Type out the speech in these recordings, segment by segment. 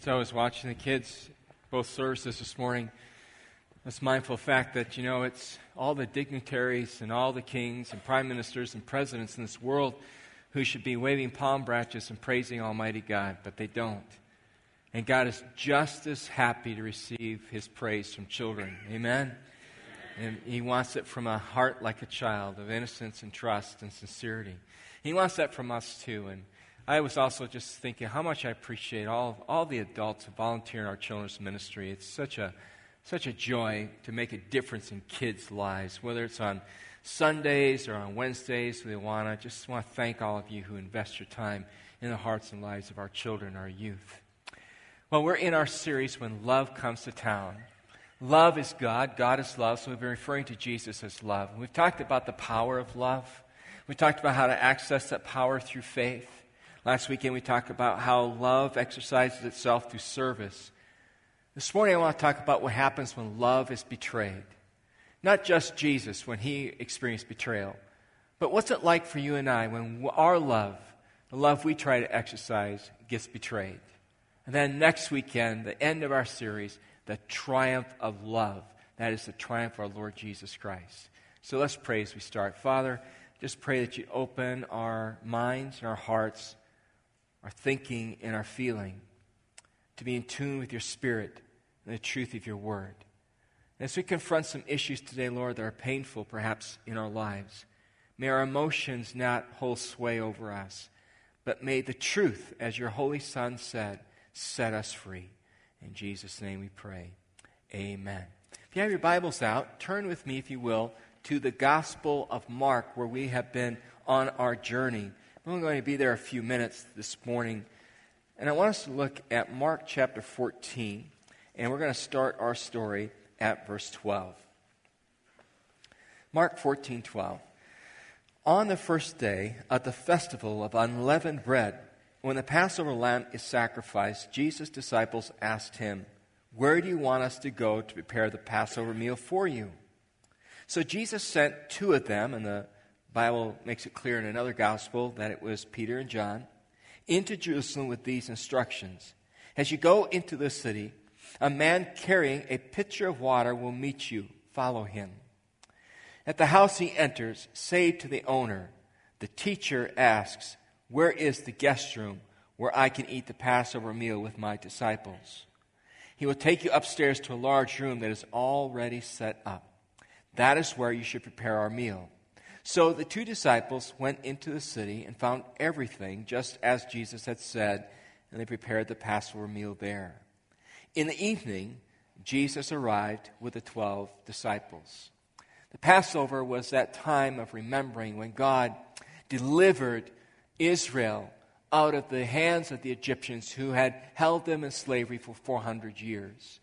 So I was watching the kids, both services this morning. Was mindful fact that, you know, it's all the dignitaries and all the kings and prime ministers and presidents in this world who should be waving palm branches and praising Almighty God, but they don't. And God is just as happy to receive his praise from children. Amen? And he wants it from a heart like a child of innocence and trust and sincerity. He wants that from us too. And I was also just thinking how much I appreciate all, all the adults who volunteer in our children's ministry. It's such a, such a joy to make a difference in kids' lives, whether it's on Sundays or on Wednesdays. We want to just want to thank all of you who invest your time in the hearts and lives of our children, our youth. Well, we're in our series when love comes to town. Love is God, God is love, so we've been referring to Jesus as love. We've talked about the power of love. We've talked about how to access that power through faith. Last weekend, we talked about how love exercises itself through service. This morning, I want to talk about what happens when love is betrayed. Not just Jesus when he experienced betrayal, but what's it like for you and I when our love, the love we try to exercise, gets betrayed? And then next weekend, the end of our series, the triumph of love. That is the triumph of our Lord Jesus Christ. So let's pray as we start. Father, just pray that you open our minds and our hearts our thinking, and our feeling, to be in tune with your spirit and the truth of your word. And as we confront some issues today, Lord, that are painful perhaps in our lives, may our emotions not hold sway over us, but may the truth, as your Holy Son said, set us free. In Jesus' name we pray. Amen. If you have your Bibles out, turn with me, if you will, to the Gospel of Mark, where we have been on our journey. We're only going to be there a few minutes this morning. And I want us to look at Mark chapter 14, and we're going to start our story at verse 12. Mark 14, 12. On the first day of the festival of unleavened bread, when the Passover lamb is sacrificed, Jesus' disciples asked him, Where do you want us to go to prepare the Passover meal for you? So Jesus sent two of them, and the Bible makes it clear in another gospel that it was Peter and John, into Jerusalem with these instructions. As you go into the city, a man carrying a pitcher of water will meet you. Follow him. At the house he enters, say to the owner, the teacher asks, Where is the guest room where I can eat the Passover meal with my disciples? He will take you upstairs to a large room that is already set up. That is where you should prepare our meal. So the two disciples went into the city and found everything just as Jesus had said, and they prepared the Passover meal there. In the evening, Jesus arrived with the twelve disciples. The Passover was that time of remembering when God delivered Israel out of the hands of the Egyptians who had held them in slavery for 400 years.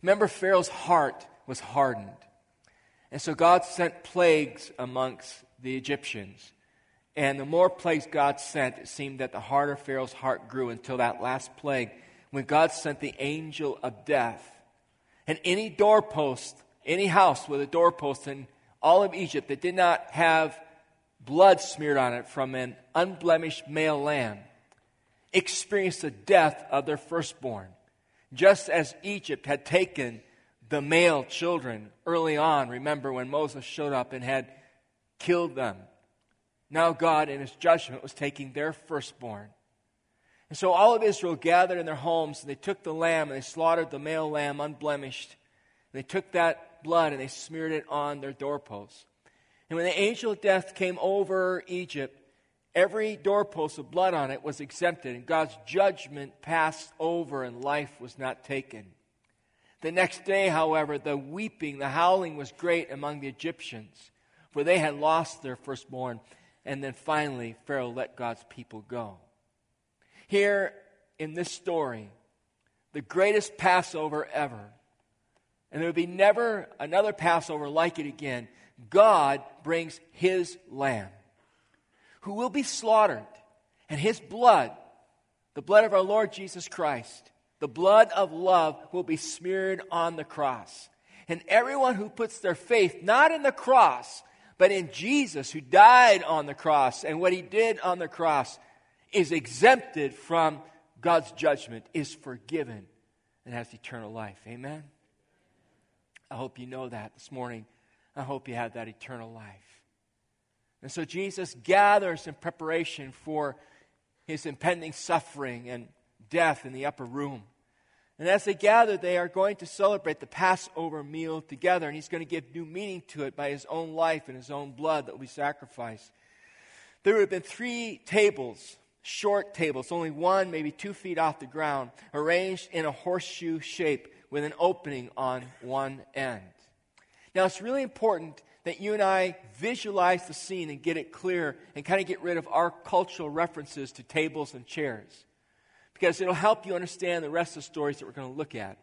Remember, Pharaoh's heart was hardened. And so God sent plagues amongst the Egyptians. And the more plagues God sent, it seemed that the harder Pharaoh's heart grew until that last plague, when God sent the angel of death. And any doorpost, any house with a doorpost in all of Egypt that did not have blood smeared on it from an unblemished male lamb experienced the death of their firstborn. Just as Egypt had taken the male children early on. Remember when Moses showed up and had killed them. Now God, in his judgment, was taking their firstborn. And so all of Israel gathered in their homes, and they took the lamb, and they slaughtered the male lamb unblemished. And they took that blood, and they smeared it on their doorposts. And when the angel of death came over Egypt, every doorpost with blood on it was exempted, and God's judgment passed over, and life was not taken. The next day, however, the weeping, the howling was great among the Egyptians, for they had lost their firstborn. And then finally, Pharaoh let God's people go. Here in this story, the greatest Passover ever, and there will be never another Passover like it again, God brings his lamb, who will be slaughtered, and his blood, the blood of our Lord Jesus Christ, the blood of love will be smeared on the cross. And everyone who puts their faith not in the cross, but in Jesus who died on the cross and what he did on the cross is exempted from God's judgment is forgiven and has eternal life. Amen? I hope you know that this morning. I hope you have that eternal life. And so Jesus gathers in preparation for his impending suffering and death in the upper room. And as they gather, they are going to celebrate the Passover meal together, and he's going to give new meaning to it by his own life and his own blood that will be sacrificed. There would have been three tables, short tables, only one, maybe two feet off the ground, arranged in a horseshoe shape with an opening on one end. Now, it's really important that you and I visualize the scene and get it clear and kind of get rid of our cultural references to tables and chairs because it'll help you understand the rest of the stories that we're going to look at.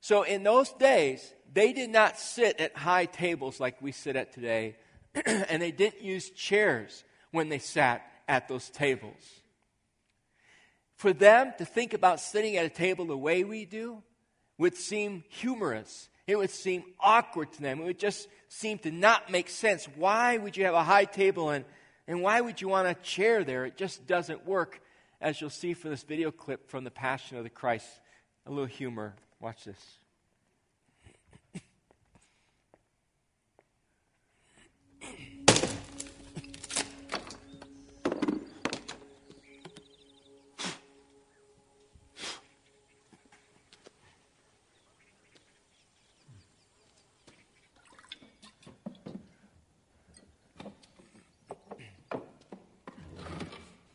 So, in those days, they did not sit at high tables like we sit at today, and they didn't use chairs when they sat at those tables. For them to think about sitting at a table the way we do would seem humorous. It would seem awkward to them. It would just seem to not make sense. Why would you have a high table and, and why would you want a chair there? It just doesn't work as you'll see from this video clip from the Passion of the Christ. A little humor. Watch this.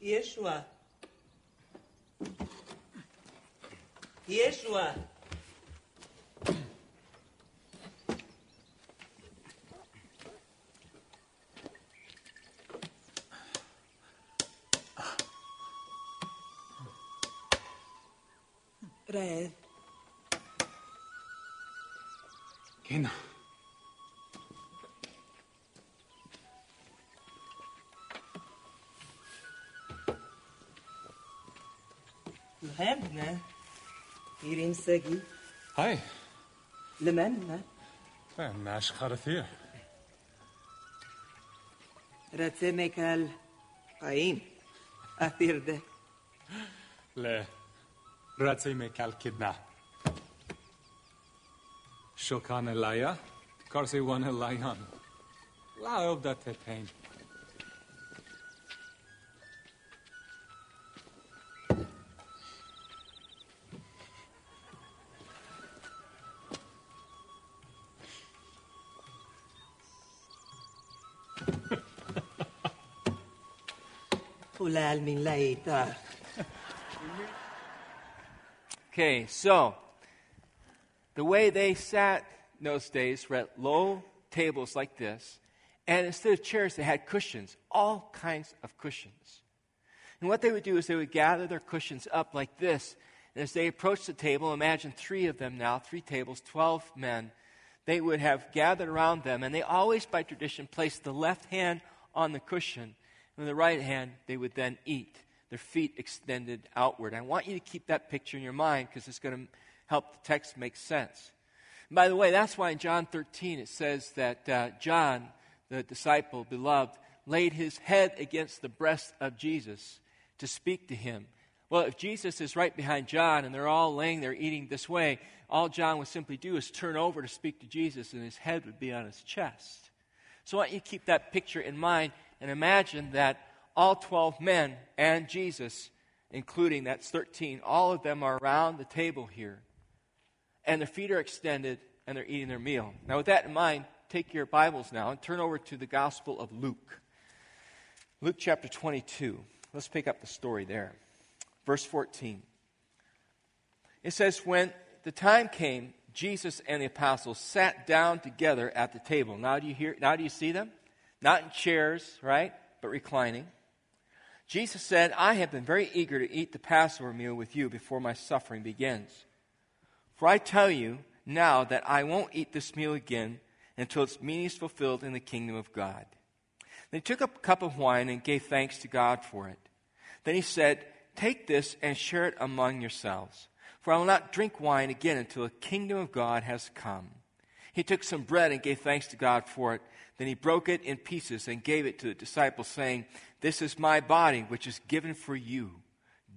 Yeshua. Yeshua. Red. Genau. Red, né? Irim Sagi. Hi. Le man, خارثيه خرثير رتمك القيم أثير ده لا رتمك شو كان لايا كارسي وان لايان لا أبدا تتين me later. okay, so the way they sat in those days were at low tables like this, and instead of chairs, they had cushions, all kinds of cushions. And what they would do is they would gather their cushions up like this, and as they approached the table, imagine three of them now, three tables, 12 men, they would have gathered around them, and they always, by tradition, placed the left hand on the cushion and the right hand, they would then eat their feet extended outward. I want you to keep that picture in your mind because it's going to help the text make sense. And by the way, that's why in John 13 it says that uh, John, the disciple, beloved, laid his head against the breast of Jesus to speak to him. Well, if Jesus is right behind John and they're all laying there eating this way, all John would simply do is turn over to speak to Jesus and his head would be on his chest. So I want you to keep that picture in mind and imagine that all 12 men and Jesus, including that's 13, all of them are around the table here. And their feet are extended and they're eating their meal. Now, with that in mind, take your Bibles now and turn over to the Gospel of Luke. Luke chapter 22. Let's pick up the story there. Verse 14. It says, When the time came, Jesus and the apostles sat down together at the table. Now do you hear now do you see them? Not in chairs, right? But reclining. Jesus said, I have been very eager to eat the Passover meal with you before my suffering begins. For I tell you now that I won't eat this meal again until its meaning is fulfilled in the kingdom of God. Then he took a cup of wine and gave thanks to God for it. Then he said, Take this and share it among yourselves, for I will not drink wine again until the kingdom of God has come. He took some bread and gave thanks to God for it. Then he broke it in pieces and gave it to the disciples, saying, This is my body, which is given for you.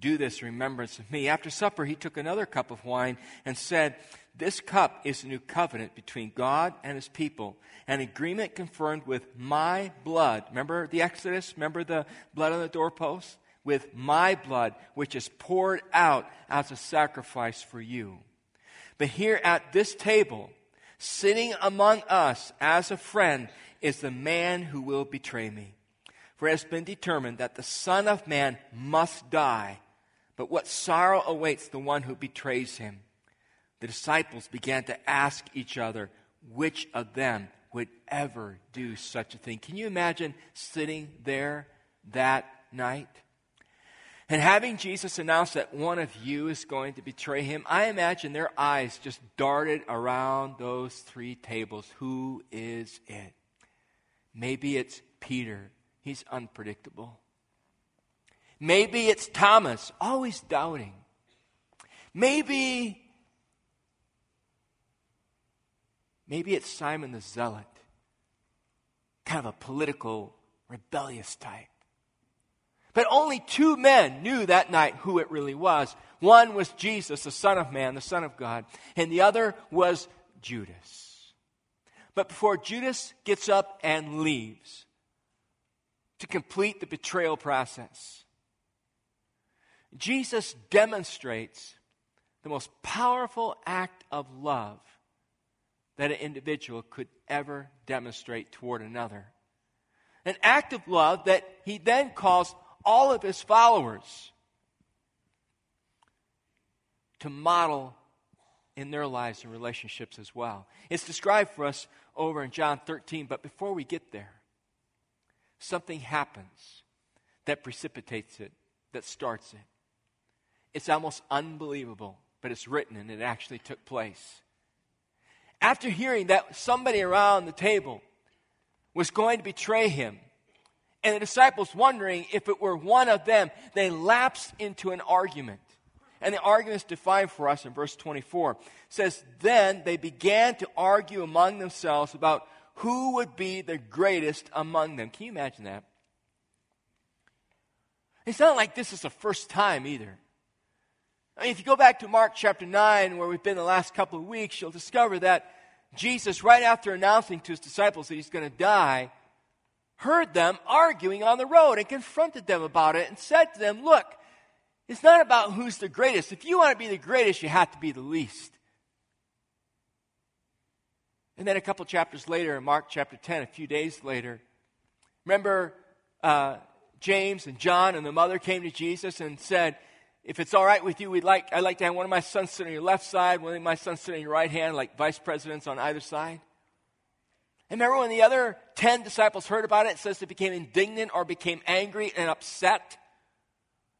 Do this in remembrance of me. After supper, he took another cup of wine and said, This cup is a new covenant between God and his people, an agreement confirmed with my blood. Remember the Exodus? Remember the blood on the doorpost? With my blood, which is poured out as a sacrifice for you. But here at this table, sitting among us as a friend, is the man who will betray me. For it has been determined that the Son of Man must die but what sorrow awaits the one who betrays him. The disciples began to ask each other which of them would ever do such a thing. Can you imagine sitting there that night? And having Jesus announce that one of you is going to betray him, I imagine their eyes just darted around those three tables. Who is it? Maybe it's Peter. He's unpredictable. Maybe it's Thomas, always doubting. Maybe, maybe it's Simon the Zealot, kind of a political, rebellious type. But only two men knew that night who it really was. One was Jesus, the Son of Man, the Son of God, and the other was Judas. But before Judas gets up and leaves to complete the betrayal process, Jesus demonstrates the most powerful act of love that an individual could ever demonstrate toward another. An act of love that he then calls all of his followers to model in their lives and relationships as well. It's described for us over in John 13, but before we get there, something happens that precipitates it, that starts it. It's almost unbelievable, but it's written and it actually took place. After hearing that somebody around the table was going to betray him, and the disciples wondering if it were one of them, they lapsed into an argument. And the argument is defined for us in verse 24. It says, Then they began to argue among themselves about who would be the greatest among them. Can you imagine that? It's not like this is the first time either. I mean, if you go back to Mark chapter 9, where we've been the last couple of weeks, you'll discover that Jesus, right after announcing to his disciples that he's going to die, heard them arguing on the road and confronted them about it and said to them, Look, it's not about who's the greatest. If you want to be the greatest, you have to be the least. And then a couple chapters later, in Mark chapter 10, a few days later, remember uh, James and John and the mother came to Jesus and said, if it's all right with you, we'd like, I'd like to have one of my sons sit on your left side, one of my sons sit on your right hand, like vice presidents on either side. And remember when the other 10 disciples heard about it, it says they became indignant or became angry and upset.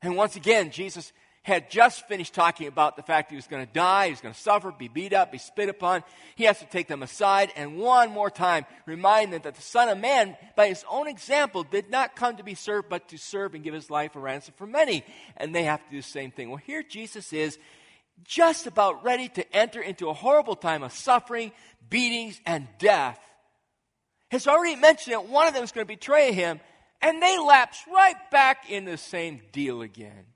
And once again, Jesus had just finished talking about the fact he was going to die, he was going to suffer, be beat up, be spit upon. He has to take them aside and one more time remind them that the Son of Man, by his own example, did not come to be served, but to serve and give his life a ransom for many. And they have to do the same thing. Well, here Jesus is just about ready to enter into a horrible time of suffering, beatings, and death. Has already mentioned that one of them is going to betray him, and they lapse right back in the same deal again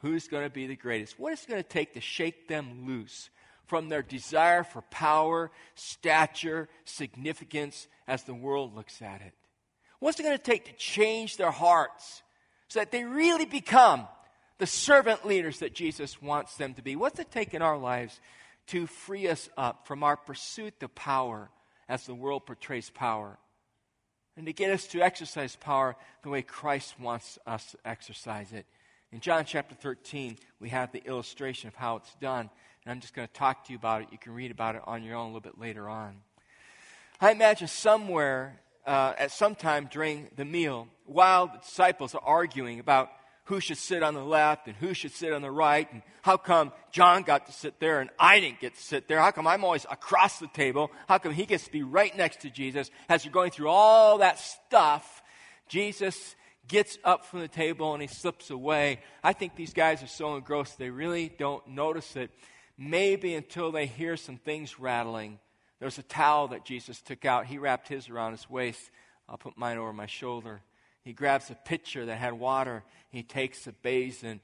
who's going to be the greatest. What is it going to take to shake them loose from their desire for power, stature, significance as the world looks at it? What's it going to take to change their hearts so that they really become the servant leaders that Jesus wants them to be? What's it take in our lives to free us up from our pursuit of power as the world portrays power? And to get us to exercise power the way Christ wants us to exercise it in John chapter 13, we have the illustration of how it's done. And I'm just going to talk to you about it. You can read about it on your own a little bit later on. I imagine somewhere, uh, at some time during the meal, while the disciples are arguing about who should sit on the left and who should sit on the right, and how come John got to sit there and I didn't get to sit there? How come I'm always across the table? How come he gets to be right next to Jesus? As you're going through all that stuff, Jesus gets up from the table and he slips away. I think these guys are so engrossed they really don't notice it. Maybe until they hear some things rattling. There's a towel that Jesus took out. He wrapped his around his waist. I'll put mine over my shoulder. He grabs a pitcher that had water. He takes a basin.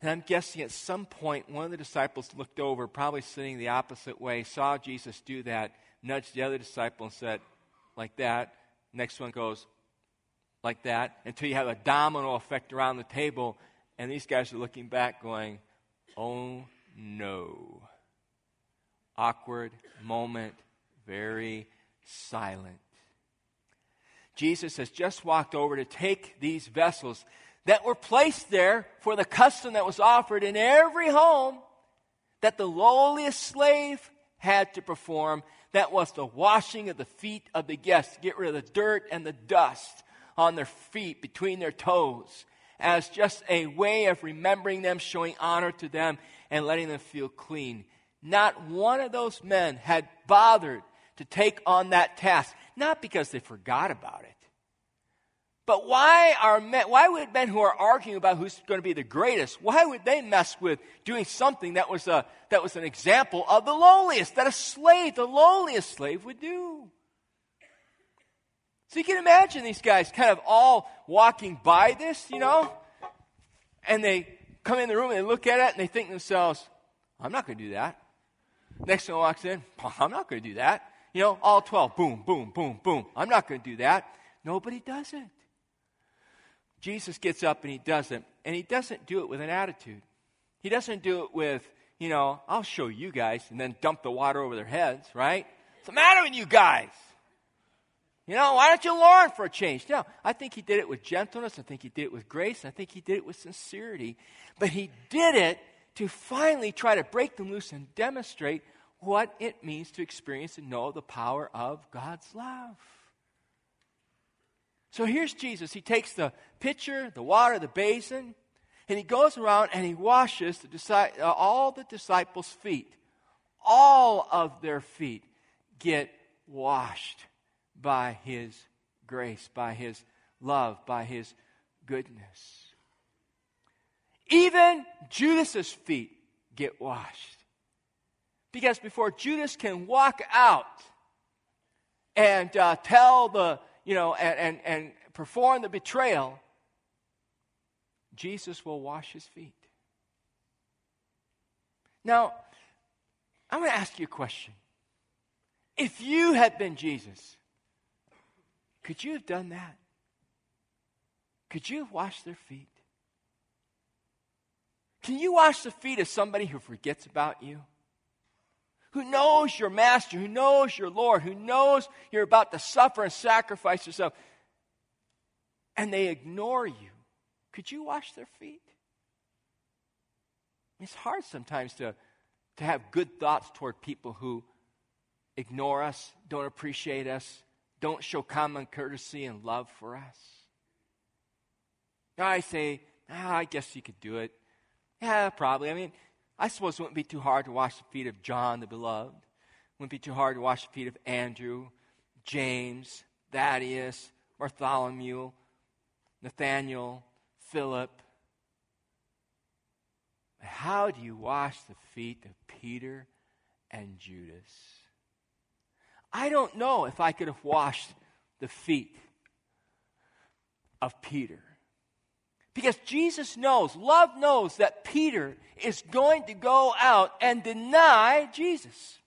And I'm guessing at some point, one of the disciples looked over, probably sitting the opposite way, saw Jesus do that, nudged the other disciple and said, like that. Next one goes, like that, until you have a domino effect around the table. And these guys are looking back, going, oh no. Awkward moment, very silent. Jesus has just walked over to take these vessels that were placed there for the custom that was offered in every home that the lowliest slave had to perform. That was the washing of the feet of the guests, get rid of the dirt and the dust on their feet, between their toes, as just a way of remembering them, showing honor to them, and letting them feel clean. Not one of those men had bothered to take on that task, not because they forgot about it, but why are men, why would men who are arguing about who's going to be the greatest, why would they mess with doing something that was a, that was an example of the lowliest, that a slave, the lowliest slave would do? So you can imagine these guys kind of all walking by this, you know, and they come in the room and they look at it and they think to themselves, I'm not going to do that. Next one walks in, I'm not going to do that. You know, all 12, boom, boom, boom, boom. I'm not going to do that. Nobody does it. Jesus gets up and he does it. And he doesn't do it with an attitude. He doesn't do it with, you know, I'll show you guys, and then dump the water over their heads, right? What's the matter with you guys? You know, why don't you learn for a change? No, I think he did it with gentleness. I think he did it with grace. I think he did it with sincerity. But he did it to finally try to break them loose and demonstrate what it means to experience and know the power of God's love. So here's Jesus. He takes the pitcher, the water, the basin, and he goes around and he washes the, uh, all the disciples' feet. All of their feet get washed by his grace, by his love, by his goodness. Even Judas's feet get washed. Because before Judas can walk out and uh, tell the you know, and, and, and perform the betrayal, Jesus will wash his feet. Now, I'm going to ask you a question. If you had been Jesus, could you have done that? Could you have washed their feet? Can you wash the feet of somebody who forgets about you? Who knows your master, who knows your Lord, who knows you're about to suffer and sacrifice yourself, and they ignore you, could you wash their feet? It's hard sometimes to, to have good thoughts toward people who ignore us, don't appreciate us, don't show common courtesy and love for us. I say, ah, I guess you could do it. Yeah, probably. I mean, I suppose it wouldn't be too hard to wash the feet of John the beloved. It wouldn't be too hard to wash the feet of Andrew, James, Thaddeus, Bartholomew, Nathaniel, Philip. How do you wash the feet of Peter and Judas? I don't know if I could have washed the feet of Peter. Because Jesus knows, love knows that Peter is going to go out and deny Jesus.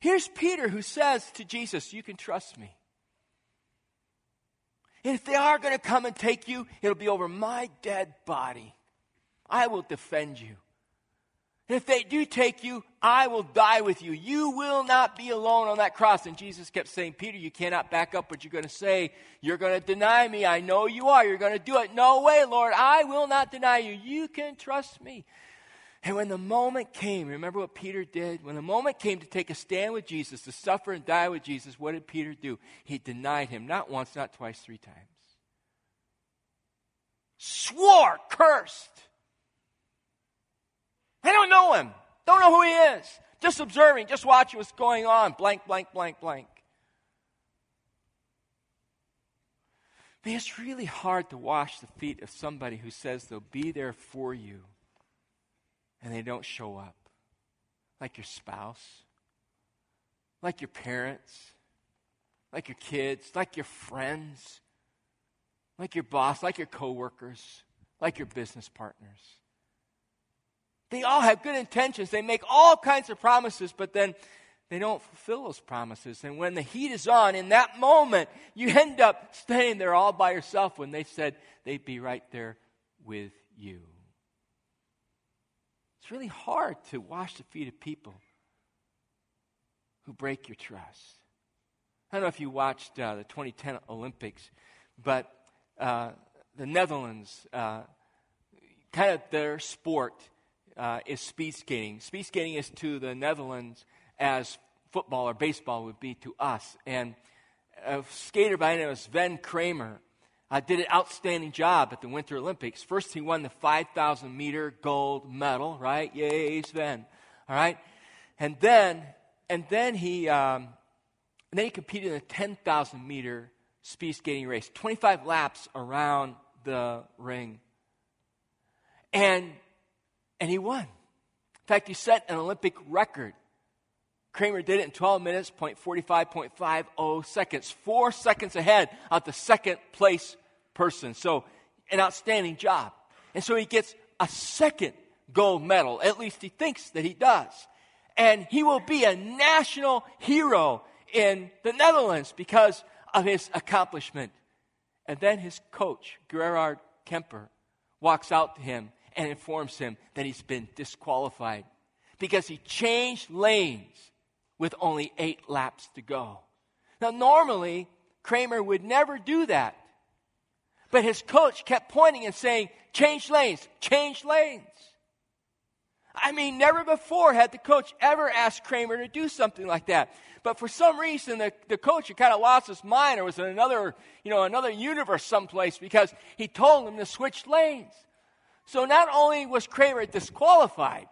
Here's Peter who says to Jesus, You can trust me. If they are going to come and take you, it'll be over my dead body. I will defend you. And if they do take you, I will die with you. You will not be alone on that cross. And Jesus kept saying, Peter, you cannot back up what you're going to say. You're going to deny me. I know you are. You're going to do it. No way, Lord. I will not deny you. You can trust me. And when the moment came, remember what Peter did? When the moment came to take a stand with Jesus, to suffer and die with Jesus, what did Peter do? He denied him not once, not twice, three times. Swore, cursed I don't know him. Don't know who he is. Just observing, just watching what's going on. Blank, blank, blank, blank. But it's really hard to wash the feet of somebody who says they'll be there for you and they don't show up. Like your spouse, like your parents, like your kids, like your friends, like your boss, like your coworkers. like your business partners. They all have good intentions. They make all kinds of promises, but then they don't fulfill those promises. And when the heat is on, in that moment, you end up staying there all by yourself when they said they'd be right there with you. It's really hard to wash the feet of people who break your trust. I don't know if you watched uh, the 2010 Olympics, but uh, the Netherlands, uh, kind of their sport uh, is speed skating. Speed skating is to the Netherlands as football or baseball would be to us. And a skater by the name of Sven Kramer uh, did an outstanding job at the Winter Olympics. First, he won the 5,000 meter gold medal, right? Yay, Sven. All right. And then, and then he, um, and then he competed in a 10,000 meter speed skating race, 25 laps around the ring. And, and he won. In fact, he set an Olympic record. Kramer did it in 12 minutes, 0.45.50 seconds, four seconds ahead of the second place person. So, an outstanding job. And so he gets a second gold medal. At least he thinks that he does. And he will be a national hero in the Netherlands because of his accomplishment. And then his coach, Gerard Kemkers, walks out to him and informs him that he's been disqualified because he changed lanes with only eight laps to go. Now, normally, Kramer would never do that. But his coach kept pointing and saying, change lanes, change lanes. I mean, never before had the coach ever asked Kramer to do something like that. But for some reason, the, the coach had kind of lost his mind or was in another, you know, another universe someplace because he told him to switch lanes. So not only was Kramer disqualified,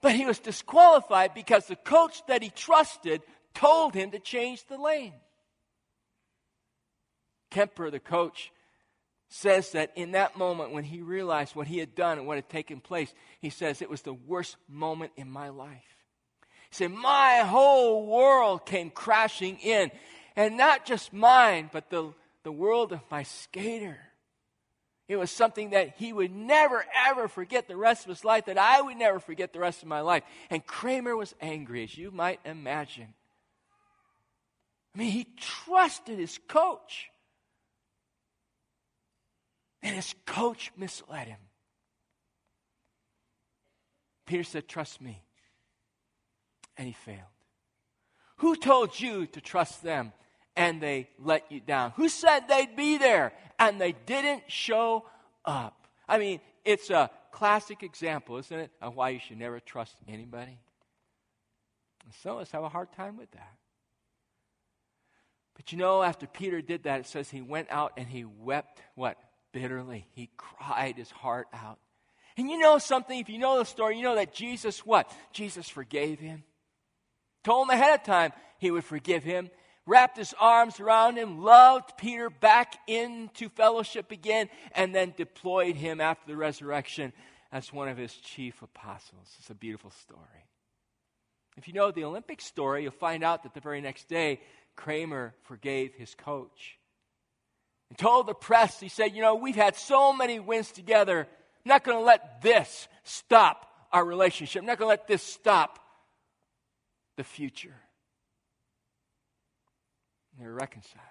but he was disqualified because the coach that he trusted told him to change the lane. Kemkers, the coach, says that in that moment when he realized what he had done and what had taken place, he says, It was the worst moment in my life. He said, My whole world came crashing in. And not just mine, but the, the world of my skater. It was something that he would never, ever forget the rest of his life, that I would never forget the rest of my life. And Kramer was angry, as you might imagine. I mean, he trusted his coach. And his coach misled him. Peter said, Trust me. And he failed. Who told you to trust them and they let you down? Who said they'd be there and they didn't show up? I mean, it's a classic example, isn't it, of why you should never trust anybody? And some of us have a hard time with that. But you know, after Peter did that, it says he went out and he wept what? bitterly. He cried his heart out. And you know something, if you know the story, you know that Jesus, what? Jesus forgave him. Told him ahead of time he would forgive him. Wrapped his arms around him, loved Peter back into fellowship again, and then deployed him after the resurrection as one of his chief apostles. It's a beautiful story. If you know the Olympic story, you'll find out that the very next day, Kramer forgave his coach and told the press, he said, You know, we've had so many wins together. I'm not going to let this stop our relationship. I'm not going to let this stop the future. They're reconciled.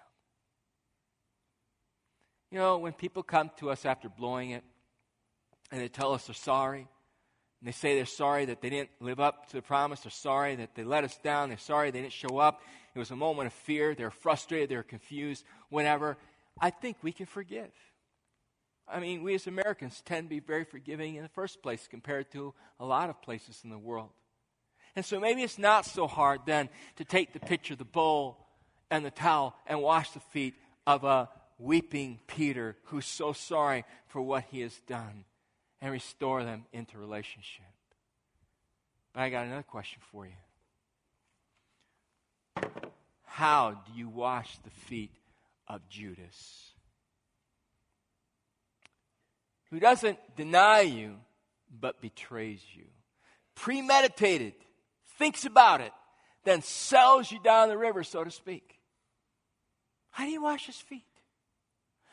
You know, when people come to us after blowing it and they tell us they're sorry, and they say they're sorry that they didn't live up to the promise, they're sorry that they let us down, they're sorry they didn't show up. It was a moment of fear, they're frustrated, they're confused, whatever. I think we can forgive. I mean, we as Americans tend to be very forgiving in the first place compared to a lot of places in the world. And so maybe it's not so hard then to take the picture of the bowl, and the towel and wash the feet of a weeping Peter who's so sorry for what he has done and restore them into relationship. But I got another question for you. How do you wash the feet of Judas, who doesn't deny you, but betrays you. Premeditated, thinks about it, then sells you down the river, so to speak. How do you wash his feet?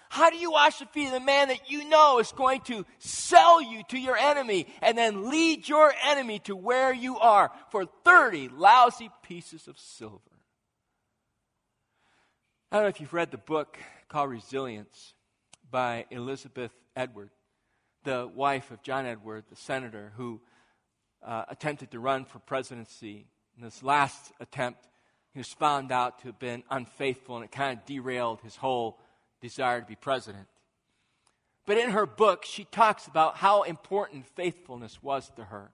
How do you wash the feet of the man that you know is going to sell you to your enemy and then lead your enemy to where you are for 30 lousy pieces of silver? I don't know if you've read the book called Resilience by Elizabeth Edward, the wife of John Edward, the senator who uh, attempted to run for presidency. In this last attempt, he was found out to have been unfaithful, and it kind of derailed his whole desire to be president. But in her book, she talks about how important faithfulness was to her.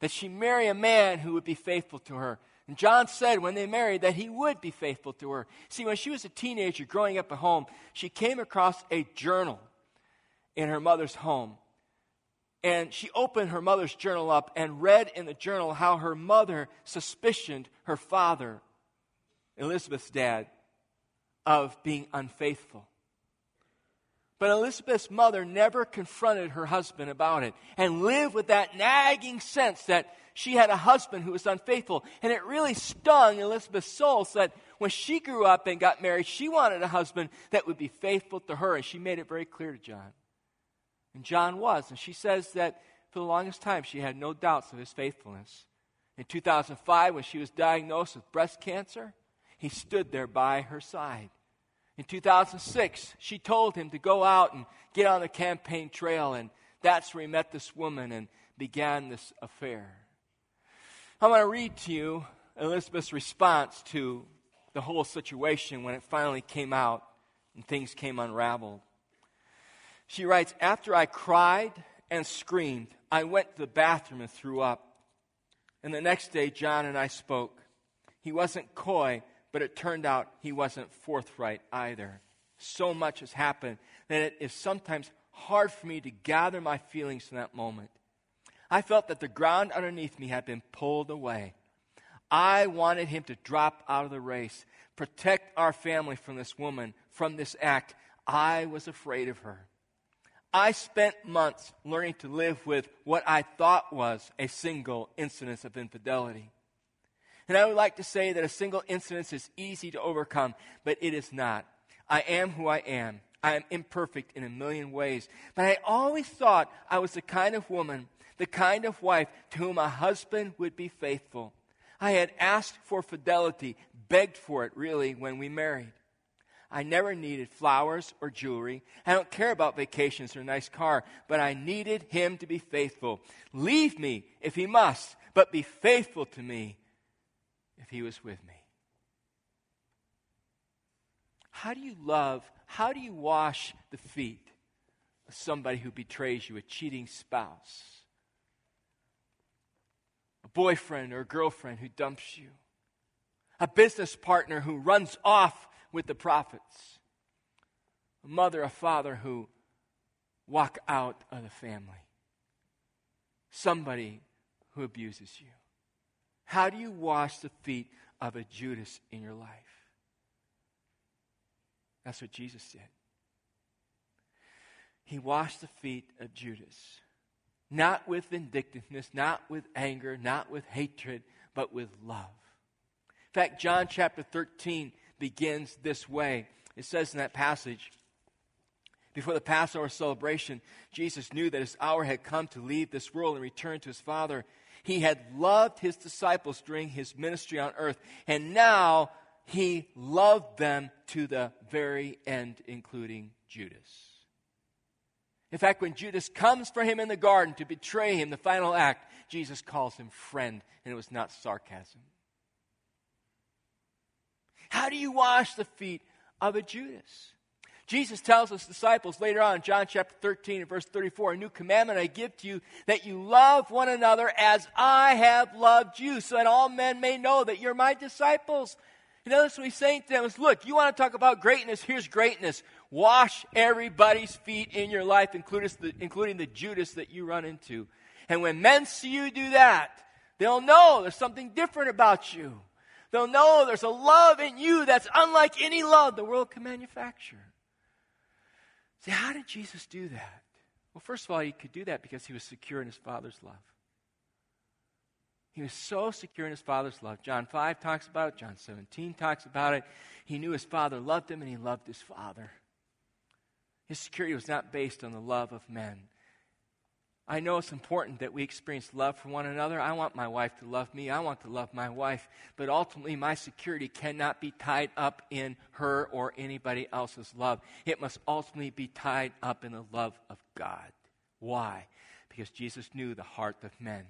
That she marry a man who would be faithful to her. And John said when they married that he would be faithful to her. See, when she was a teenager growing up at home, she came across a journal in her mother's home. And she opened her mother's journal up and read in the journal how her mother suspicioned her father, Elizabeth's dad, of being unfaithful. But Elizabeth's mother never confronted her husband about it and lived with that nagging sense that she had a husband who was unfaithful. And it really stung Elizabeth's soul so that when she grew up and got married, she wanted a husband that would be faithful to her. And she made it very clear to John. And John was. And she says that for the longest time, she had no doubts of his faithfulness. In 2005, when she was diagnosed with breast cancer, he stood there by her side. In 2006, she told him to go out and get on the campaign trail, and that's where he met this woman and began this affair. I'm going to read to you Elizabeth's response to the whole situation when it finally came out and things came unraveled. She writes After I cried and screamed, I went to the bathroom and threw up. And the next day, John and I spoke. He wasn't coy, but it turned out he wasn't forthright either. So much has happened that it is sometimes hard for me to gather my feelings in that moment. I felt that the ground underneath me had been pulled away. I wanted him to drop out of the race, protect our family from this woman, from this act. I was afraid of her. I spent months learning to live with what I thought was a single incidence of infidelity. And I would like to say that a single incident is easy to overcome, but it is not. I am who I am. I am imperfect in a million ways. But I always thought I was the kind of woman, the kind of wife to whom a husband would be faithful. I had asked for fidelity, begged for it really when we married. I never needed flowers or jewelry. I don't care about vacations or a nice car, but I needed him to be faithful. Leave me if he must, but be faithful to me if he was with me. How do you love, how do you wash the feet of somebody who betrays you, a cheating spouse, a boyfriend or a girlfriend who dumps you, a business partner who runs off with the profits. a mother, a father who walk out of the family, somebody who abuses you? How do you wash the feet of a Judas in your life? That's what Jesus did. He washed the feet of Judas. Not with vindictiveness, not with anger, not with hatred, but with love. In fact, John chapter 13 begins this way. It says in that passage, before the Passover celebration, Jesus knew that his hour had come to leave this world and return to his Father. He had loved his disciples during his ministry on earth, and now he loved them to the very end, including Judas. In fact, when Judas comes for him in the garden to betray him, the final act, Jesus calls him friend, and it was not sarcasm. How do you wash the feet of a Judas? Jesus tells his disciples later on in John chapter 13 and verse 34 A new commandment I give to you that you love one another as I have loved you, so that all men may know that you're my disciples. You know, what he's saying to them is look, you want to talk about greatness? Here's greatness. Wash everybody's feet in your life, including the Judas that you run into. And when men see you do that, they'll know there's something different about you. They'll know there's a love in you that's unlike any love the world can manufacture. See, how did Jesus do that? Well, first of all, he could do that because he was secure in his Father's love. He was so secure in his Father's love. John 5 talks about it, John 17 talks about it. He knew his Father loved him and he loved his Father. His security was not based on the love of men. I know it's important that we experience love for one another. I want my wife to love me. I want to love my wife. But ultimately, my security cannot be tied up in her or anybody else's love. It must ultimately be tied up in the love of God. Why? Because Jesus knew the heart of men.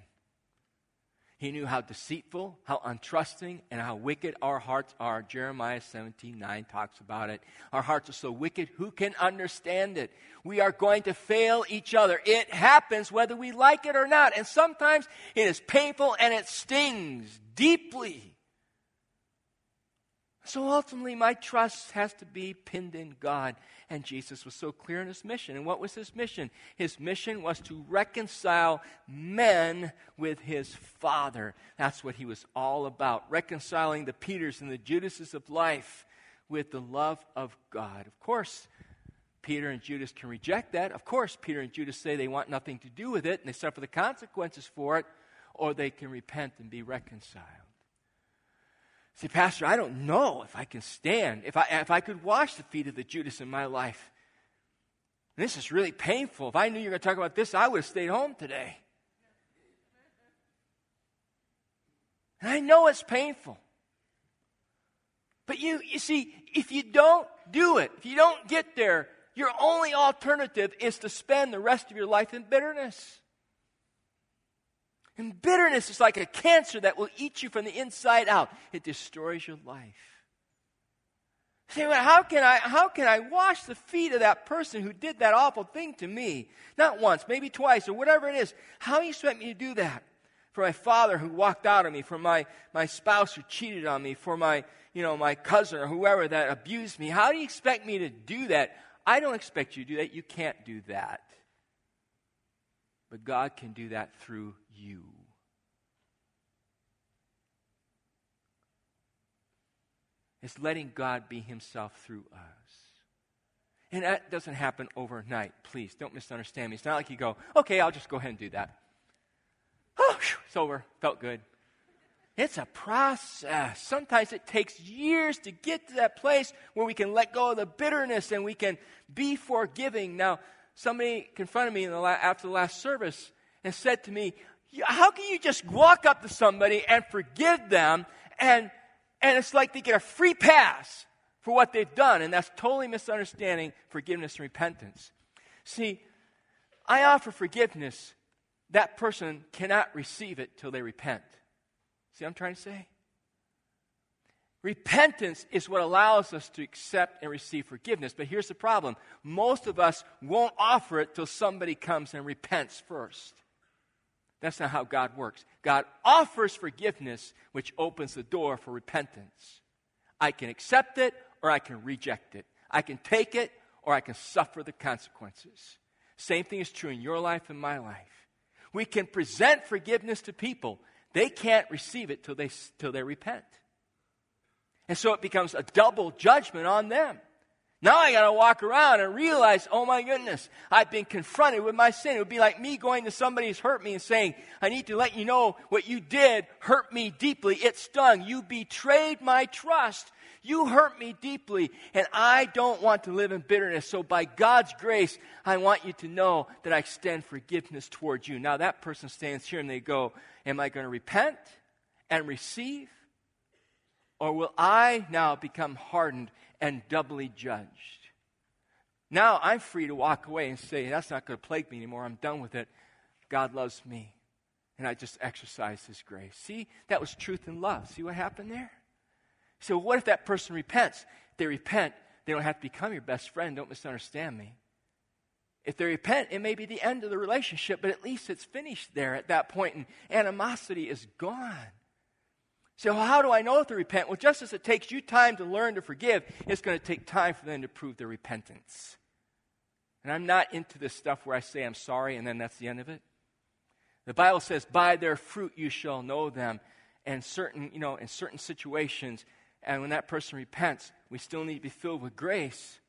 He knew how deceitful, how untrusting, and how wicked our hearts are. Jeremiah 17 9 talks about it. Our hearts are so wicked, who can understand it? We are going to fail each other. It happens whether we like it or not. And sometimes it is painful and it stings deeply. So ultimately, my trust has to be pinned in God. And Jesus was so clear in his mission. And what was his mission? His mission was to reconcile men with his Father. That's what he was all about. Reconciling the Peters and the Judases of life with the love of God. Of course, Peter and Judas can reject that. Of course, Peter and Judas say they want nothing to do with it and they suffer the consequences for it, or they can repent and be reconciled. Say, Pastor, I don't know if I can stand, if I, if I could wash the feet of the Judas in my life. This is really painful. If I knew you were going to talk about this, I would have stayed home today. And I know it's painful. But you, you see, if you don't do it, if you don't get there, your only alternative is to spend the rest of your life in bitterness. And bitterness is like a cancer that will eat you from the inside out. It destroys your life. Say, well, how can I how can I wash the feet of that person who did that awful thing to me? Not once, maybe twice, or whatever it is. How do you expect me to do that? For my father who walked out on me, for my, my spouse who cheated on me, for my, you know, my cousin or whoever that abused me. How do you expect me to do that? I don't expect you to do that. You can't do that. But God can do that through you. It's letting God be Himself through us. And that doesn't happen overnight. Please don't misunderstand me. It's not like you go, okay, I'll just go ahead and do that. Oh, it's over. Felt good. It's a process. Sometimes it takes years to get to that place where we can let go of the bitterness and we can be forgiving. Now, somebody confronted me the la- after the last service and said to me, How can you just walk up to somebody and forgive them and, and it's like they get a free pass for what they've done? And that's totally misunderstanding forgiveness and repentance. See, I offer forgiveness. That person cannot receive it till they repent. See I'm trying to say? Repentance is what allows us to accept and receive forgiveness. But here's the problem most of us won't offer it till somebody comes and repents first. That's not how God works. God offers forgiveness, which opens the door for repentance. I can accept it or I can reject it. I can take it or I can suffer the consequences. Same thing is true in your life and my life. We can present forgiveness to people, they can't receive it till they, till they repent. And so it becomes a double judgment on them. Now I got to walk around and realize, oh my goodness, I've been confronted with my sin. It would be like me going to somebody who's hurt me and saying, I need to let you know what you did hurt me deeply. It stung. You betrayed my trust. You hurt me deeply, and I don't want to live in bitterness. So, by God's grace, I want you to know that I extend forgiveness towards you. Now, that person stands here and they go, Am I going to repent and receive? Or will I now become hardened and doubly judged? Now I'm free to walk away and say, That's not going to plague me anymore. I'm done with it. God loves me. And I just exercise His grace. See, that was truth and love. See what happened there? So, what if that person repents? If they repent, they don't have to become your best friend. Don't misunderstand me. If they repent, it may be the end of the relationship, but at least it's finished there at that point, and animosity is gone. So, how do I know if they repent? Well, just as it takes you time to learn to forgive, it's going to take time for them to prove their repentance. And I'm not into this stuff where I say I'm sorry and then that's the end of it. The Bible says, "By their fruit you shall know them." And certain, you know, in certain situations, and when that person repents, we still need to be filled with grace.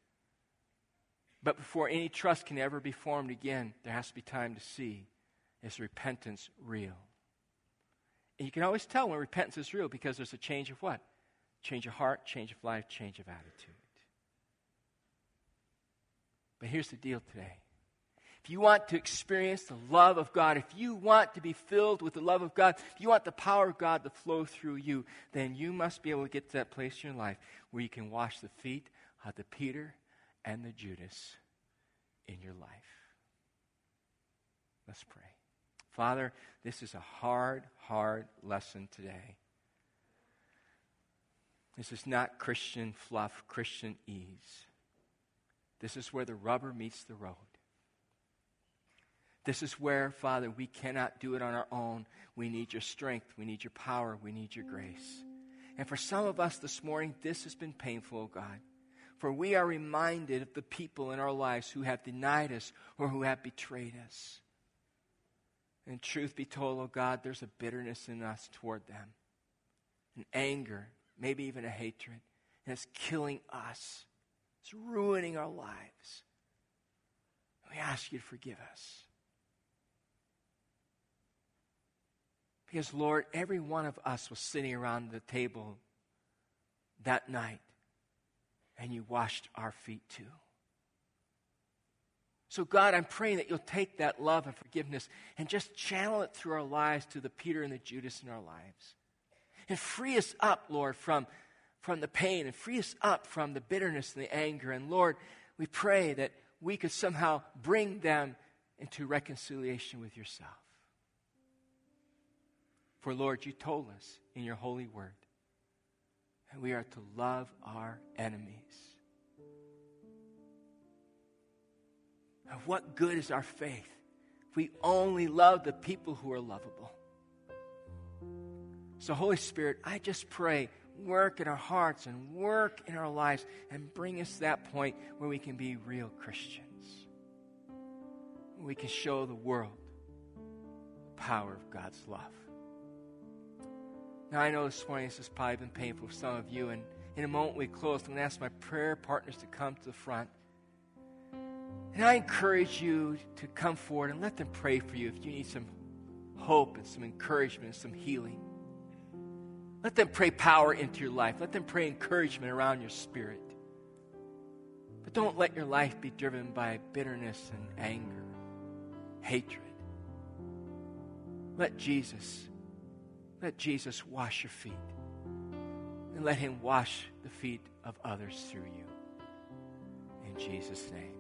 But before any trust can ever be formed again, there has to be time to see is repentance real? And you can always tell when repentance is real because there's a change of what? Change of heart, change of life, change of attitude. But here's the deal today. If you want to experience the love of God, if you want to be filled with the love of God, if you want the power of God to flow through you, then you must be able to get to that place in your life where you can wash the feet of the Peter and the Judas in your life. Let's pray. Father, this is a hard, hard lesson today. This is not Christian fluff, Christian ease. This is where the rubber meets the road. This is where, Father, we cannot do it on our own. We need your strength. We need your power. We need your grace. And for some of us this morning, this has been painful, oh God. For we are reminded of the people in our lives who have denied us or who have betrayed us. And truth be told, oh God, there's a bitterness in us toward them, an anger, maybe even a hatred. And it's killing us, it's ruining our lives. We ask you to forgive us. Because, Lord, every one of us was sitting around the table that night, and you washed our feet too. So, God, I'm praying that you'll take that love and forgiveness and just channel it through our lives to the Peter and the Judas in our lives. And free us up, Lord, from, from the pain and free us up from the bitterness and the anger. And, Lord, we pray that we could somehow bring them into reconciliation with yourself. For, Lord, you told us in your holy word that we are to love our enemies. Of what good is our faith if we only love the people who are lovable? So, Holy Spirit, I just pray, work in our hearts and work in our lives and bring us to that point where we can be real Christians. We can show the world the power of God's love. Now, I know this morning this has probably been painful for some of you, and in a moment we close. I'm going to ask my prayer partners to come to the front. And I encourage you to come forward and let them pray for you if you need some hope and some encouragement and some healing. Let them pray power into your life. Let them pray encouragement around your spirit. But don't let your life be driven by bitterness and anger, hatred. Let Jesus let Jesus wash your feet. And let him wash the feet of others through you. In Jesus' name.